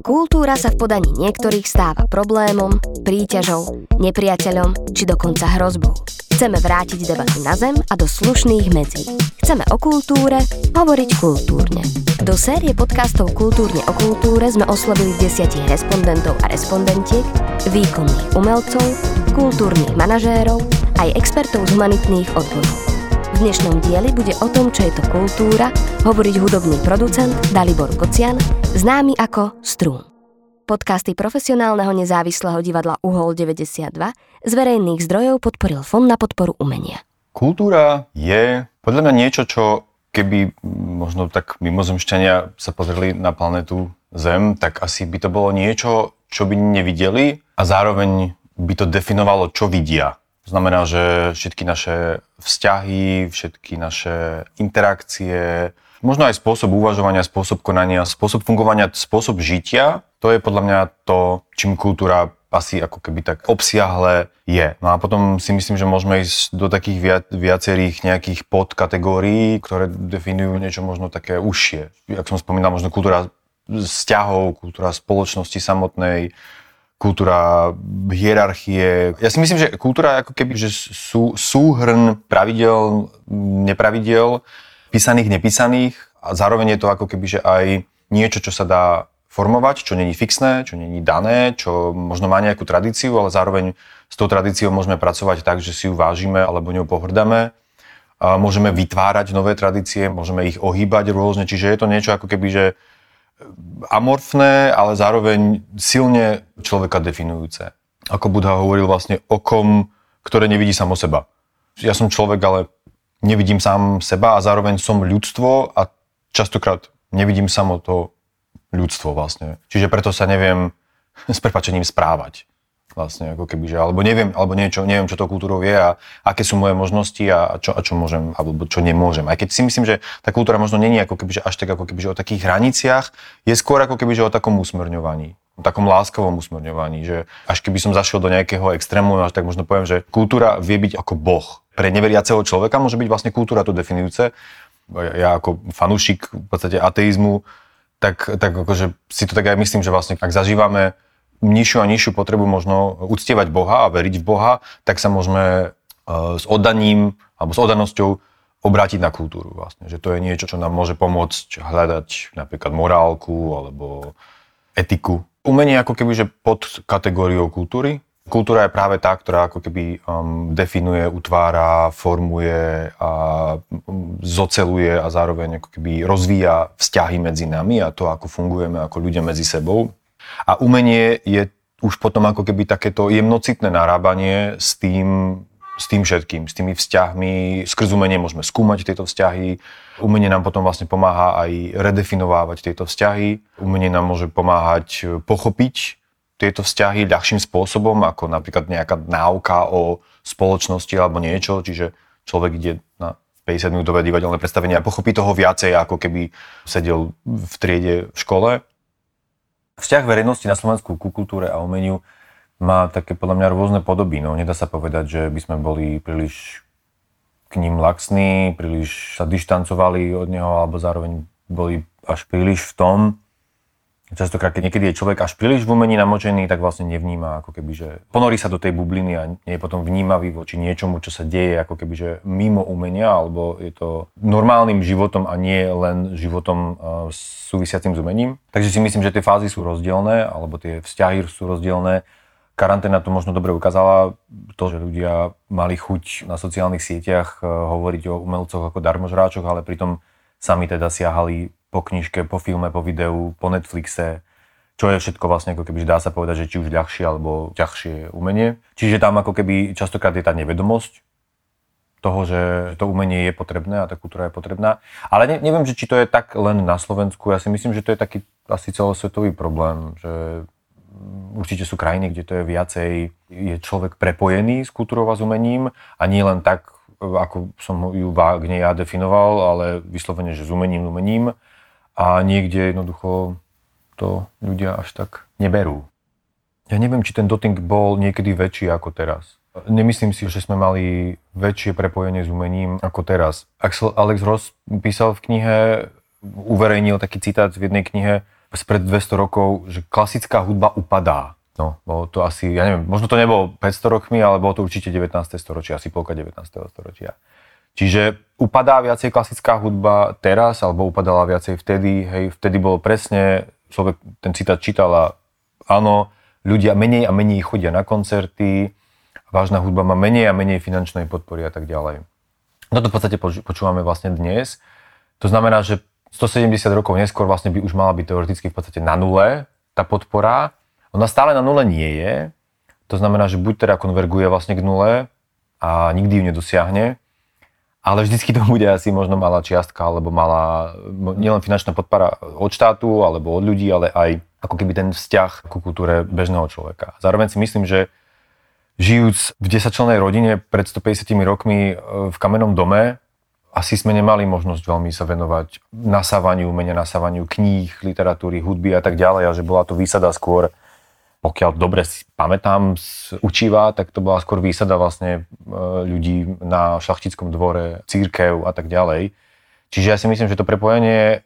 Kultúra sa v podaní niektorých stáva problémom, príťažou, nepriateľom či dokonca hrozbou. Chceme vrátiť debaty na zem a do slušných medzí. Chceme o kultúre hovoriť kultúrne. Do série podcastov Kultúrne o kultúre sme oslovili desiatich respondentov a respondentiek, výkonných umelcov, kultúrnych manažérov aj expertov z humanitných odborov. Dnešnom dieli bude o tom, čo je to kultúra, hovoriť hudobný producent Dalibor Kocian, známy ako Strún. Podcasty profesionálneho nezávislého divadla Uhol 92 z verejných zdrojov podporil Fond na podporu umenia. Kultúra je podľa mňa niečo, čo keby možno tak mimozemšťania sa pozreli na planetu Zem, tak asi by to bolo niečo, čo by nevideli a zároveň by to definovalo, čo vidia. Znamená, že všetky naše vzťahy, všetky naše interakcie, možno aj spôsob uvažovania, spôsob konania, spôsob fungovania, spôsob žitia, to je podľa mňa to, čím kultúra asi ako keby tak obsiahle je. No a potom si myslím, že môžeme ísť do takých viac, viacerých nejakých podkategórií, ktoré definujú niečo možno také užšie. Jak som spomínal, možno kultúra vzťahov, kultúra spoločnosti samotnej, kultúra hierarchie. Ja si myslím, že kultúra ako keby že sú, súhrn pravidel, nepravidel, písaných, nepísaných a zároveň je to ako keby, že aj niečo, čo sa dá formovať, čo není fixné, čo není dané, čo možno má nejakú tradíciu, ale zároveň s tou tradíciou môžeme pracovať tak, že si ju vážime alebo ňou pohrdáme. A môžeme vytvárať nové tradície, môžeme ich ohýbať rôzne, čiže je to niečo ako keby, že amorfné, ale zároveň silne človeka definujúce. Ako Buddha hovoril vlastne okom, ktoré nevidí samo seba. Ja som človek, ale nevidím sám seba a zároveň som ľudstvo a častokrát nevidím samo to ľudstvo vlastne. Čiže preto sa neviem s prepačením správať. Vlastne, ako keby, že, alebo neviem, alebo niečo, neviem, čo to kultúrou je a aké sú moje možnosti a čo, a čo môžem, alebo čo nemôžem. Aj keď si myslím, že tá kultúra možno není ako keby, že až tak ako keby, že o takých hraniciach, je skôr ako keby, že o takom usmerňovaní o takom láskavom usmerňovaní, že až keby som zašiel do nejakého extrému, až tak možno poviem, že kultúra vie byť ako boh. Pre neveriaceho človeka môže byť vlastne kultúra to definujúce. Ja ako fanúšik v podstate ateizmu tak, tak akože si to tak aj myslím, že vlastne ak zažívame nižšiu a nižšiu potrebu možno uctievať Boha a veriť v Boha, tak sa môžeme uh, s oddaním alebo s oddanosťou obrátiť na kultúru vlastne. Že to je niečo, čo nám môže pomôcť hľadať napríklad morálku alebo etiku. Umenie ako keby, že pod kategóriou kultúry, Kultúra je práve tá, ktorá ako keby um, definuje, utvára, formuje a um, zoceluje a zároveň ako keby rozvíja vzťahy medzi nami a to, ako fungujeme ako ľudia medzi sebou. A umenie je už potom ako keby takéto jemnocitné narábanie s tým, s tým všetkým, s tými vzťahmi. Skrz umenie môžeme skúmať tieto vzťahy. Umenie nám potom vlastne pomáha aj redefinovávať tieto vzťahy. Umenie nám môže pomáhať pochopiť tieto vzťahy ľahším spôsobom, ako napríklad nejaká náuka o spoločnosti alebo niečo, čiže človek ide na 50-minútové divadelné predstavenie a pochopí toho viacej, ako keby sedel v triede v škole. Vzťah verejnosti na Slovensku ku kultúre a umeniu má také podľa mňa rôzne podoby. No, nedá sa povedať, že by sme boli príliš k ním laxní, príliš sa dištancovali od neho, alebo zároveň boli až príliš v tom, Častokrát, keď niekedy je človek až príliš v umení namočený, tak vlastne nevníma, ako keby, že ponorí sa do tej bubliny a nie je potom vnímavý voči niečomu, čo sa deje, ako keby, že mimo umenia, alebo je to normálnym životom a nie len životom uh, súvisiacim s umením. Takže si myslím, že tie fázy sú rozdielne, alebo tie vzťahy sú rozdielne. Karanténa to možno dobre ukázala, to, že ľudia mali chuť na sociálnych sieťach uh, hovoriť o umelcoch ako darmožráčoch, ale pritom sami teda siahali po knižke, po filme, po videu, po Netflixe, čo je všetko vlastne ako keby, dá sa povedať, že či už ľahšie alebo ťažšie umenie. Čiže tam ako keby častokrát je tá nevedomosť toho, že to umenie je potrebné a tá kultúra je potrebná. Ale ne, neviem, že či to je tak len na Slovensku. Ja si myslím, že to je taký asi celosvetový problém, že určite sú krajiny, kde to je viacej, je človek prepojený s kultúrou a s umením a nie len tak, ako som ju vágne ja definoval, ale vyslovene, že s umením, umením a niekde jednoducho to ľudia až tak neberú. Ja neviem, či ten dotting bol niekedy väčší ako teraz. Nemyslím si, že sme mali väčšie prepojenie s umením ako teraz. Axel Alex Ross písal v knihe, uverejnil taký citát v jednej knihe, spred 200 rokov, že klasická hudba upadá. No, bolo to asi, ja neviem, možno to nebolo 500 rokmi, ale bolo to určite 19. storočia, asi polka 19. storočia. Čiže upadá viacej klasická hudba teraz, alebo upadala viacej vtedy, hej, vtedy bolo presne, človek ten citát čítal a áno, ľudia menej a menej chodia na koncerty, vážna hudba má menej a menej finančnej podpory a tak ďalej. No to v podstate počúvame vlastne dnes. To znamená, že 170 rokov neskôr vlastne by už mala byť teoreticky v podstate na nule tá podpora, ona stále na nule nie je. To znamená, že buď teda konverguje vlastne k nule a nikdy ju nedosiahne, ale vždycky to bude asi možno malá čiastka, alebo malá, nielen finančná podpora od štátu, alebo od ľudí, ale aj ako keby ten vzťah ku kultúre bežného človeka. Zároveň si myslím, že žijúc v desačlennej rodine pred 150 rokmi e, v kamennom dome, asi sme nemali možnosť veľmi sa venovať nasávaniu, mene nasávaniu kníh, literatúry, hudby a tak ďalej, a že bola to výsada skôr pokiaľ dobre si pamätám z učiva, tak to bola skôr výsada vlastne e, ľudí na šlachtickom dvore, církev a tak ďalej. Čiže ja si myslím, že to prepojenie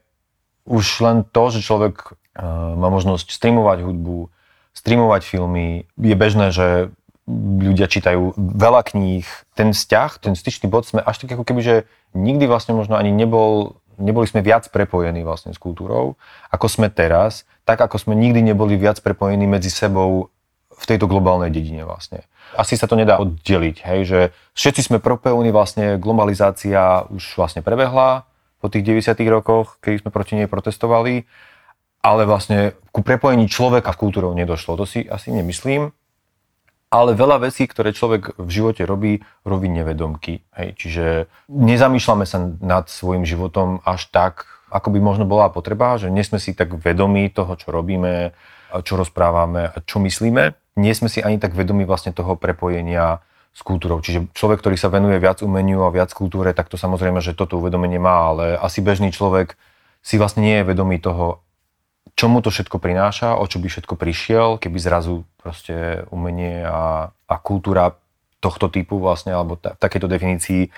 už len to, že človek e, má možnosť streamovať hudbu, streamovať filmy, je bežné, že ľudia čítajú veľa kníh. Ten vzťah, ten styčný bod sme až tak ako keby, že nikdy vlastne možno ani nebol neboli sme viac prepojení vlastne s kultúrou, ako sme teraz, tak ako sme nikdy neboli viac prepojení medzi sebou v tejto globálnej dedine vlastne. Asi sa to nedá oddeliť, hej, že všetci sme propojení vlastne, globalizácia už vlastne prebehla po tých 90 rokoch, keď sme proti nej protestovali, ale vlastne ku prepojení človeka s kultúrou nedošlo. To si asi nemyslím ale veľa vecí, ktoré človek v živote robí, robí nevedomky. Hej. Čiže nezamýšľame sa nad svojim životom až tak, ako by možno bola potreba, že nie sme si tak vedomí toho, čo robíme, čo rozprávame a čo myslíme. Nie sme si ani tak vedomí vlastne toho prepojenia s kultúrou. Čiže človek, ktorý sa venuje viac umeniu a viac kultúre, tak to samozrejme, že toto uvedomenie má, ale asi bežný človek si vlastne nie je vedomý toho, čo mu to všetko prináša, o čo by všetko prišiel, keby zrazu proste umenie a, a kultúra tohto typu vlastne, alebo ta, takéto definícii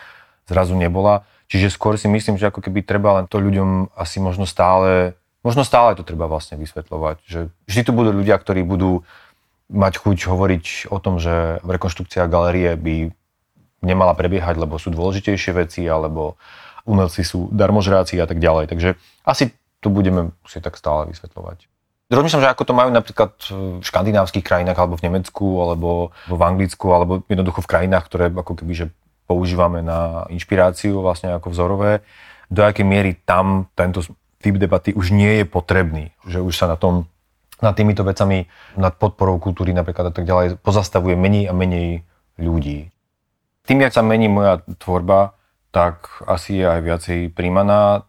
zrazu nebola. Čiže skôr si myslím, že ako keby treba len to ľuďom asi možno stále, možno stále to treba vlastne vysvetľovať, že vždy tu budú ľudia, ktorí budú mať chuť hovoriť o tom, že rekonštrukcia galerie by nemala prebiehať, lebo sú dôležitejšie veci, alebo umelci sú darmožráci a tak ďalej. Takže asi tu budeme musieť tak stále vysvetľovať. Rozmýšľam, že ako to majú napríklad v škandinávskych krajinách, alebo v Nemecku, alebo v Anglicku, alebo jednoducho v krajinách, ktoré ako keby, že používame na inšpiráciu vlastne ako vzorové, do akej miery tam tento typ debaty už nie je potrebný, že už sa na tom, nad týmito vecami, nad podporou kultúry napríklad a tak ďalej, pozastavuje menej a menej ľudí. Tým, jak sa mení moja tvorba, tak asi je aj viacej príjmaná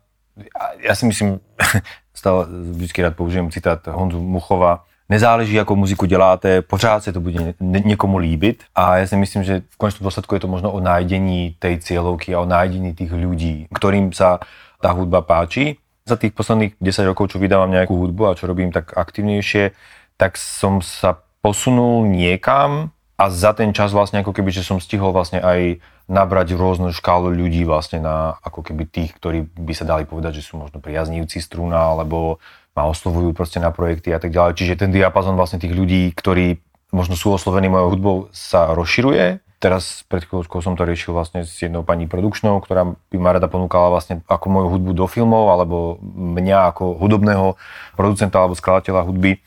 ja si myslím, stále vždycky rád použijem citát Honzu Muchova, nezáleží, ako muziku děláte, pořád se to bude někomu líbit. A ja si myslím, že v konečnom dôsledku je to možno o nájdení tej cieľovky a o nájdení tých ľudí, ktorým sa tá hudba páči. Za tých posledných 10 rokov, čo vydávam nejakú hudbu a čo robím tak aktivnejšie, tak som sa posunul niekam a za ten čas vlastne ako keby, že som stihol vlastne aj nabrať rôznu škálu ľudí vlastne na ako keby tých, ktorí by sa dali povedať, že sú možno priaznívci strúna, alebo ma oslovujú proste na projekty a tak ďalej. Čiže ten diapazon vlastne tých ľudí, ktorí možno sú oslovení mojou hudbou, sa rozširuje. Teraz pred chvíľočkou som to riešil vlastne s jednou pani produkčnou, ktorá by ma rada ponúkala vlastne ako moju hudbu do filmov, alebo mňa ako hudobného producenta alebo skladateľa hudby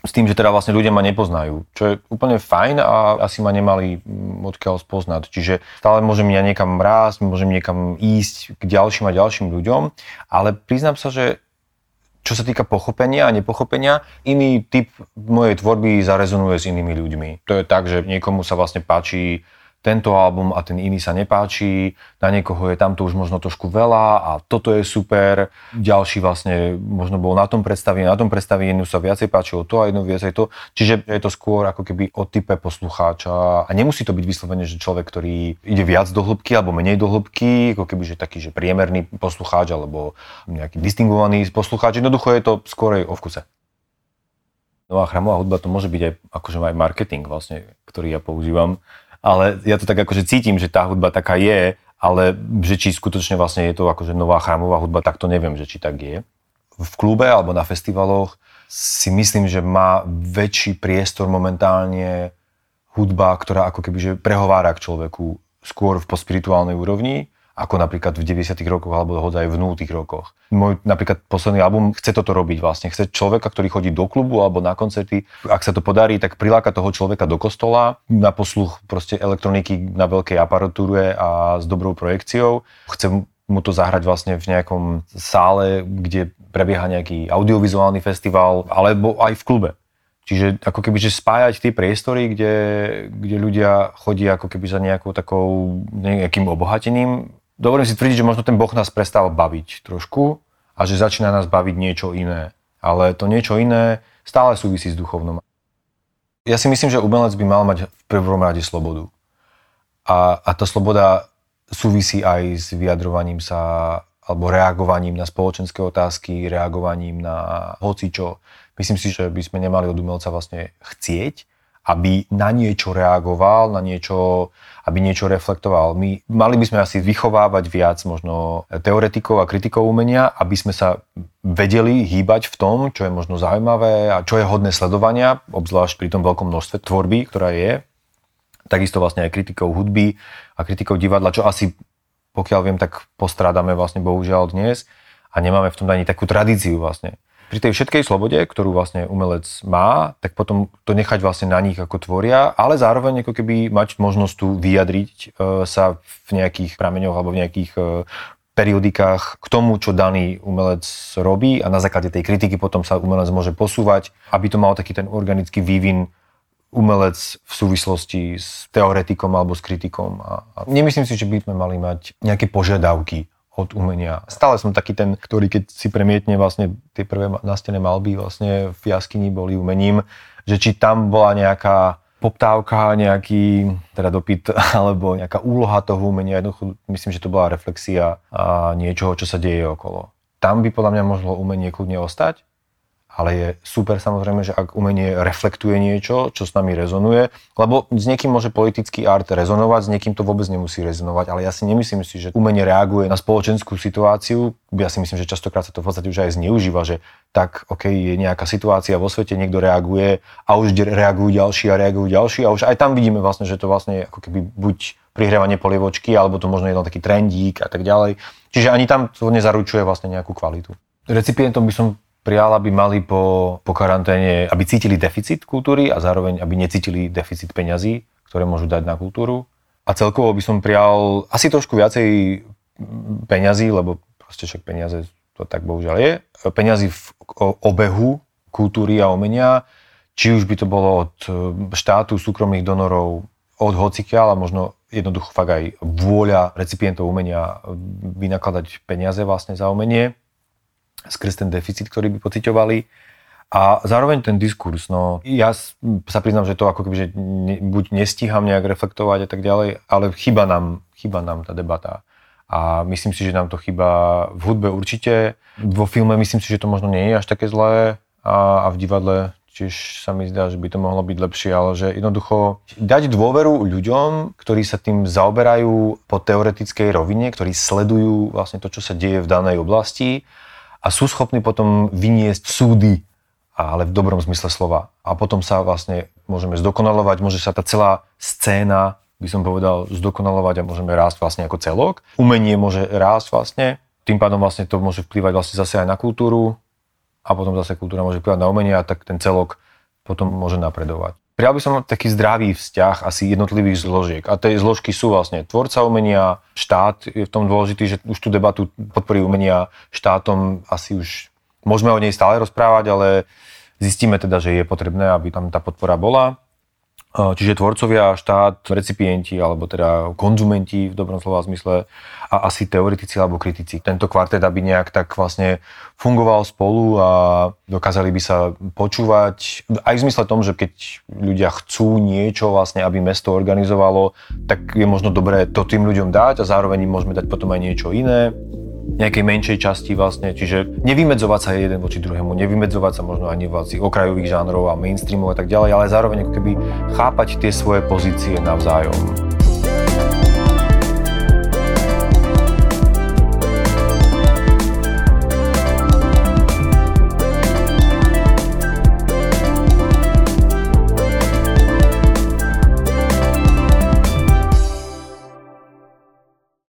s tým, že teda vlastne ľudia ma nepoznajú, čo je úplne fajn a asi ma nemali mm, odkiaľ spoznať. Čiže stále môžem ja niekam rásť, môžem niekam ísť k ďalším a ďalším ľuďom, ale priznám sa, že čo sa týka pochopenia a nepochopenia, iný typ mojej tvorby zarezonuje s inými ľuďmi. To je tak, že niekomu sa vlastne páči tento album a ten iný sa nepáči, na niekoho je tamto už možno trošku veľa a toto je super, ďalší vlastne možno bol na tom predstavení, na tom predstavení sa viacej páčilo to a jedno viacej to, čiže je to skôr ako keby o type poslucháča a nemusí to byť vyslovene, že človek, ktorý ide viac do hĺbky alebo menej do hĺbky, ako keby že taký, že priemerný poslucháč alebo nejaký distingovaný poslucháč, jednoducho je to skôr o vkuse. No a chramová hudba to môže byť aj akože aj marketing vlastne, ktorý ja používam ale ja to tak akože cítim, že tá hudba taká je, ale že či skutočne vlastne je to akože nová chrámová hudba, tak to neviem, že či tak je. v klube alebo na festivaloch si myslím, že má väčší priestor momentálne hudba, ktorá ako keby že prehovára k človeku skôr v pospirituálnej úrovni, ako napríklad v 90. rokoch alebo aj v 0. rokoch. Môj napríklad posledný album chce toto robiť vlastne. Chce človeka, ktorý chodí do klubu alebo na koncerty. Ak sa to podarí, tak priláka toho človeka do kostola na posluch proste elektroniky na veľkej aparatúre a s dobrou projekciou. Chce mu to zahrať vlastne v nejakom sále, kde prebieha nejaký audiovizuálny festival, alebo aj v klube. Čiže ako keby, že spájať tie priestory, kde, kde ľudia chodia ako keby za nejakou takou, nejakým obohatením. Dovolím si tvrdiť, že možno ten Boh nás prestal baviť trošku a že začína nás baviť niečo iné. Ale to niečo iné stále súvisí s duchovnom. Ja si myslím, že umelec by mal mať v prvom rade slobodu. A, a tá sloboda súvisí aj s vyjadrovaním sa alebo reagovaním na spoločenské otázky, reagovaním na hocičo. Myslím si, že by sme nemali od umelca vlastne chcieť, aby na niečo reagoval, na niečo, aby niečo reflektoval. My mali by sme asi vychovávať viac možno teoretikov a kritikov umenia, aby sme sa vedeli hýbať v tom, čo je možno zaujímavé a čo je hodné sledovania, obzvlášť pri tom veľkom množstve tvorby, ktorá je. Takisto vlastne aj kritikov hudby a kritikov divadla, čo asi pokiaľ viem, tak postrádame vlastne bohužiaľ dnes a nemáme v tom ani takú tradíciu vlastne. Pri tej všetkej slobode, ktorú vlastne umelec má, tak potom to nechať vlastne na nich ako tvoria, ale zároveň ako keby mať možnosť tu vyjadriť e, sa v nejakých prameňoch alebo v nejakých e, periodikách k tomu, čo daný umelec robí a na základe tej kritiky potom sa umelec môže posúvať, aby to mal taký ten organický vývin umelec v súvislosti s teoretikom alebo s kritikom. A, a nemyslím si, že by sme mali mať nejaké požiadavky od umenia. Stále som taký ten, ktorý keď si premietne vlastne tie prvé nastené malby vlastne v jaskyni boli umením, že či tam bola nejaká poptávka, nejaký teda dopyt alebo nejaká úloha toho umenia. Jednoducho myslím, že to bola reflexia a niečoho, čo sa deje okolo. Tam by podľa mňa mohlo umenie kľudne ostať, ale je super samozrejme, že ak umenie reflektuje niečo, čo s nami rezonuje, lebo s niekým môže politický art rezonovať, s niekým to vôbec nemusí rezonovať, ale ja si nemyslím si, že umenie reaguje na spoločenskú situáciu. Ja si myslím, že častokrát sa to v podstate už aj zneužíva, že tak, OK, je nejaká situácia vo svete, niekto reaguje a už reagujú ďalší a reagujú ďalší a už aj tam vidíme vlastne, že to vlastne je ako keby buď prihrievanie polievočky, alebo to možno je taký trendík a tak ďalej. Čiže ani tam to nezaručuje vlastne nejakú kvalitu. Recipientom by som prijal, aby mali po, po karanténe, aby cítili deficit kultúry a zároveň, aby necítili deficit peňazí, ktoré môžu dať na kultúru. A celkovo by som prijal asi trošku viacej peňazí, lebo proste však peniaze to tak bohužiaľ je. Peňazí v obehu kultúry a umenia, či už by to bolo od e, štátu, súkromných donorov, od hocikiaľ a možno jednoducho fakt aj vôľa recipientov umenia vynakladať peniaze vlastne za umenie skrz ten deficit, ktorý by pociťovali. A zároveň ten diskurs, no ja sa priznám, že to ako keby, že ne, buď nestíham nejak reflektovať a tak ďalej, ale chyba nám, chyba nám tá debata. A myslím si, že nám to chyba v hudbe určite. Vo filme myslím si, že to možno nie je až také zlé a, a v divadle tiež sa mi zdá, že by to mohlo byť lepšie, ale že jednoducho dať dôveru ľuďom, ktorí sa tým zaoberajú po teoretickej rovine, ktorí sledujú vlastne to, čo sa deje v danej oblasti a sú schopní potom vyniesť súdy, ale v dobrom zmysle slova. A potom sa vlastne môžeme zdokonalovať, môže sa tá celá scéna, by som povedal, zdokonalovať a môžeme rásť vlastne ako celok. Umenie môže rásť vlastne, tým pádom vlastne to môže vplývať vlastne zase aj na kultúru a potom zase kultúra môže vplyvať na umenie a tak ten celok potom môže napredovať. Prijal by som taký zdravý vzťah asi jednotlivých zložiek. A tie zložky sú vlastne tvorca umenia, štát je v tom dôležitý, že už tú debatu podpory umenia štátom asi už môžeme o nej stále rozprávať, ale zistíme teda, že je potrebné, aby tam tá podpora bola. Čiže tvorcovia, štát, recipienti alebo teda konzumenti v dobrom slova zmysle a asi teoretici alebo kritici. Tento kvartet, aby nejak tak vlastne fungoval spolu a dokázali by sa počúvať aj v zmysle tom, že keď ľudia chcú niečo vlastne, aby mesto organizovalo, tak je možno dobré to tým ľuďom dať a zároveň im môžeme dať potom aj niečo iné nejakej menšej časti vlastne, čiže nevymedzovať sa jeden voči druhému, nevymedzovať sa možno ani voči okrajových žánrov a mainstreamov a tak ďalej, ale zároveň ako keby chápať tie svoje pozície navzájom.